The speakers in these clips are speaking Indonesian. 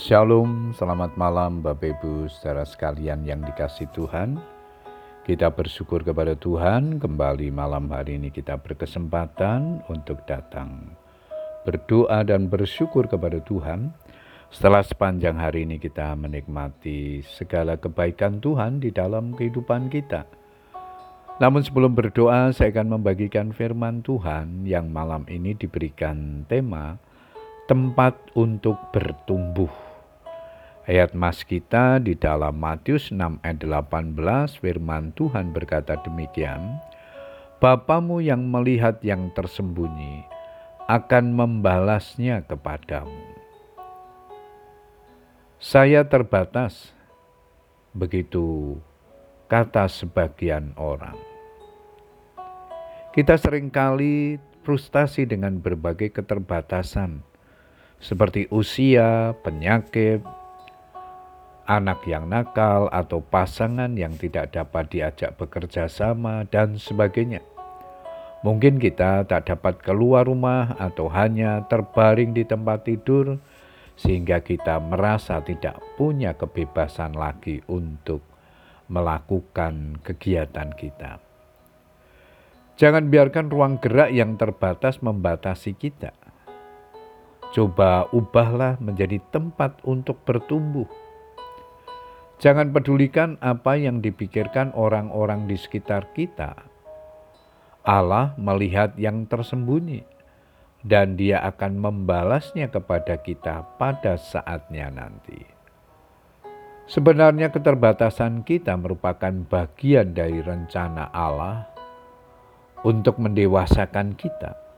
Shalom, selamat malam Bapak Ibu saudara sekalian yang dikasih Tuhan. Kita bersyukur kepada Tuhan kembali malam hari ini kita berkesempatan untuk datang berdoa dan bersyukur kepada Tuhan. Setelah sepanjang hari ini kita menikmati segala kebaikan Tuhan di dalam kehidupan kita. Namun sebelum berdoa saya akan membagikan firman Tuhan yang malam ini diberikan tema tempat untuk bertumbuh. Ayat mas kita di dalam Matius 6 ayat 18 firman Tuhan berkata demikian, Bapamu yang melihat yang tersembunyi akan membalasnya kepadamu. Saya terbatas, begitu kata sebagian orang. Kita sering kali frustasi dengan berbagai keterbatasan seperti usia, penyakit, anak yang nakal, atau pasangan yang tidak dapat diajak bekerja sama, dan sebagainya. Mungkin kita tak dapat keluar rumah atau hanya terbaring di tempat tidur, sehingga kita merasa tidak punya kebebasan lagi untuk melakukan kegiatan kita. Jangan biarkan ruang gerak yang terbatas membatasi kita Coba ubahlah menjadi tempat untuk bertumbuh. Jangan pedulikan apa yang dipikirkan orang-orang di sekitar kita. Allah melihat yang tersembunyi, dan Dia akan membalasnya kepada kita pada saatnya nanti. Sebenarnya, keterbatasan kita merupakan bagian dari rencana Allah untuk mendewasakan kita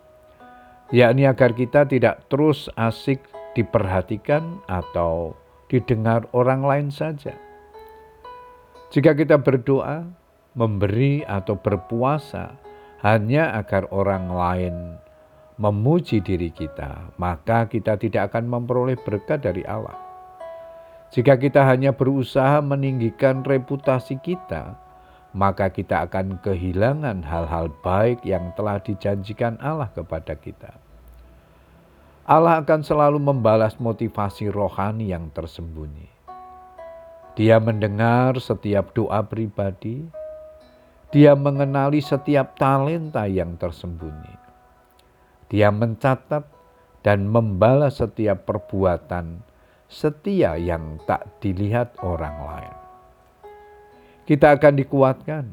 yakni agar kita tidak terus asik diperhatikan atau didengar orang lain saja. Jika kita berdoa, memberi, atau berpuasa hanya agar orang lain memuji diri kita, maka kita tidak akan memperoleh berkat dari Allah. Jika kita hanya berusaha meninggikan reputasi kita, maka kita akan kehilangan hal-hal baik yang telah dijanjikan Allah kepada kita. Allah akan selalu membalas motivasi rohani yang tersembunyi. Dia mendengar setiap doa pribadi, dia mengenali setiap talenta yang tersembunyi. Dia mencatat dan membalas setiap perbuatan setia yang tak dilihat orang lain kita akan dikuatkan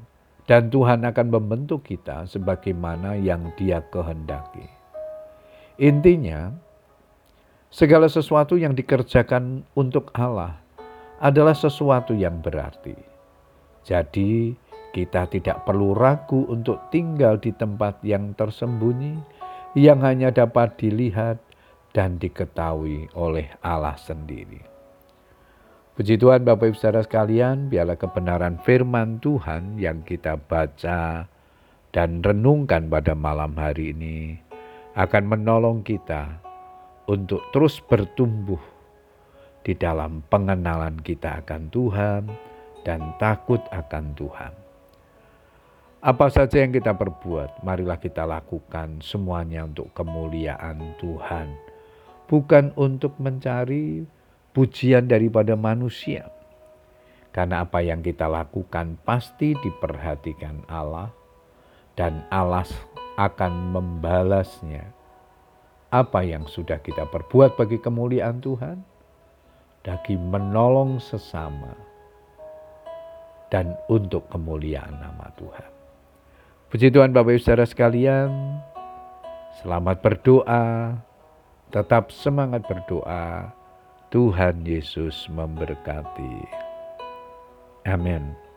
dan Tuhan akan membentuk kita sebagaimana yang Dia kehendaki. Intinya, segala sesuatu yang dikerjakan untuk Allah adalah sesuatu yang berarti. Jadi, kita tidak perlu ragu untuk tinggal di tempat yang tersembunyi, yang hanya dapat dilihat dan diketahui oleh Allah sendiri. Puji Tuhan Bapak Ibu Saudara sekalian, biarlah kebenaran firman Tuhan yang kita baca dan renungkan pada malam hari ini akan menolong kita untuk terus bertumbuh di dalam pengenalan kita akan Tuhan dan takut akan Tuhan. Apa saja yang kita perbuat, marilah kita lakukan semuanya untuk kemuliaan Tuhan, bukan untuk mencari pujian daripada manusia. Karena apa yang kita lakukan pasti diperhatikan Allah dan Allah akan membalasnya. Apa yang sudah kita perbuat bagi kemuliaan Tuhan, bagi menolong sesama, dan untuk kemuliaan nama Tuhan. Puji Tuhan Bapak Ibu Saudara sekalian, selamat berdoa, tetap semangat berdoa, Tuhan Yesus memberkati. Amin.